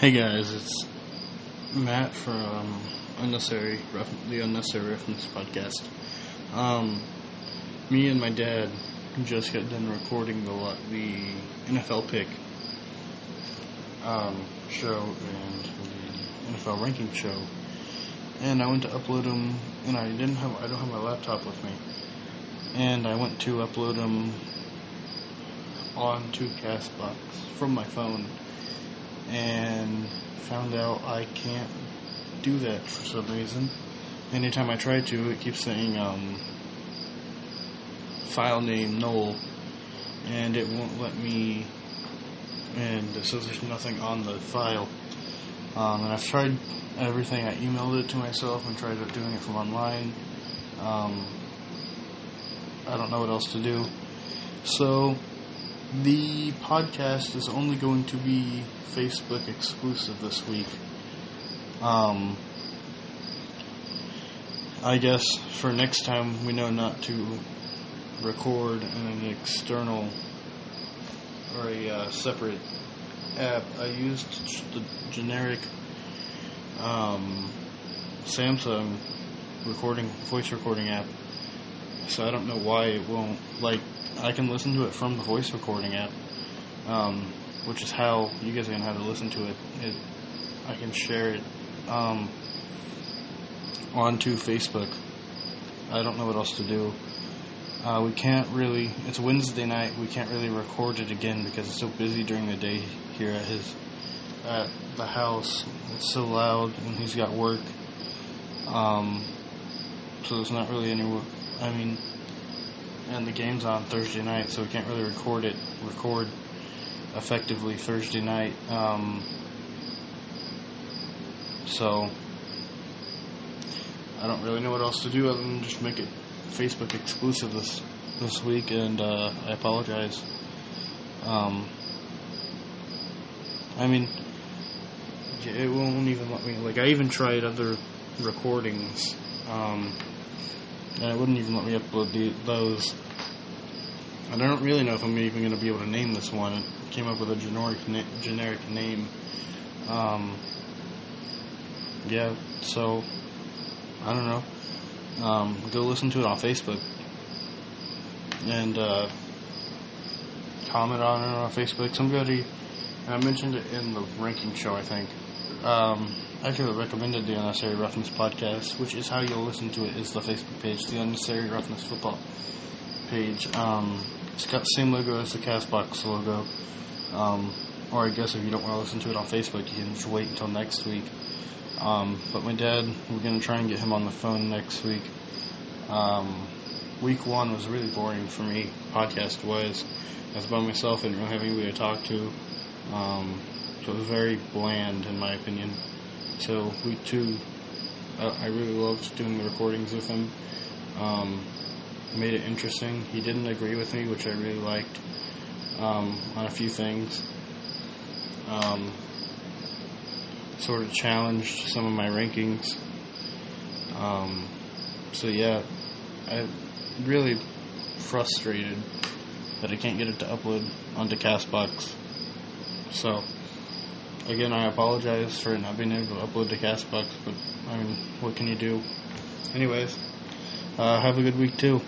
Hey guys, it's Matt from Unnecessary the Unnecessary Roughness podcast. Um, me and my dad just got done recording the the NFL pick um, show and the NFL ranking show, and I went to upload them, and I didn't have I don't have my laptop with me, and I went to upload them onto Castbox from my phone and found out I can't do that for some reason. Anytime I try to, it keeps saying um, file name null, and it won't let me. And it says there's nothing on the file. Um, and I've tried everything. I emailed it to myself and tried doing it from online. Um, I don't know what else to do. So the podcast is only going to be Facebook exclusive this week. Um, I guess for next time we know not to record in an external or a uh, separate app. I used the generic um, Samsung recording voice recording app, so I don't know why it won't like. I can listen to it from the voice recording app, um, which is how you guys are gonna have to listen to it. it I can share it um, onto Facebook. I don't know what else to do. Uh, we can't really. It's Wednesday night. We can't really record it again because it's so busy during the day here at his at the house. It's so loud, and he's got work. Um, so there's not really any. I mean, and the game's on Thursday night, so we can't really record it. Record effectively Thursday night. Um, so I don't really know what else to do other than just make it Facebook exclusive this this week, and uh, I apologize. Um, I mean, it won't even let me. Like I even tried other recordings, um, and it wouldn't even let me upload the, those. I don't really know if I'm even going to be able to name this one. It came up with a generic na- generic name. Um, yeah, so I don't know. Um, go listen to it on Facebook and uh, comment on it on Facebook. Somebody, I mentioned it in the ranking show, I think. Um, actually recommended the Unnecessary Roughness podcast, which is how you'll listen to it. Is the Facebook page, the Unnecessary Roughness football page. Um, it's got the same logo as the Castbox logo. Um, or I guess if you don't want to listen to it on Facebook, you can just wait until next week. Um, but my dad, we're going to try and get him on the phone next week. Um, week one was really boring for me, podcast wise. I was by myself, I didn't really have anybody to talk to. Um, so it was very bland, in my opinion. So week two, uh, I really loved doing the recordings with him. Um, made it interesting. He didn't agree with me, which I really liked um, on a few things. Um, sort of challenged some of my rankings. Um, so yeah, I'm really frustrated that I can't get it to upload onto Castbox. So again, I apologize for not being able to upload to Castbox, but I mean, what can you do? Anyways, uh, have a good week too.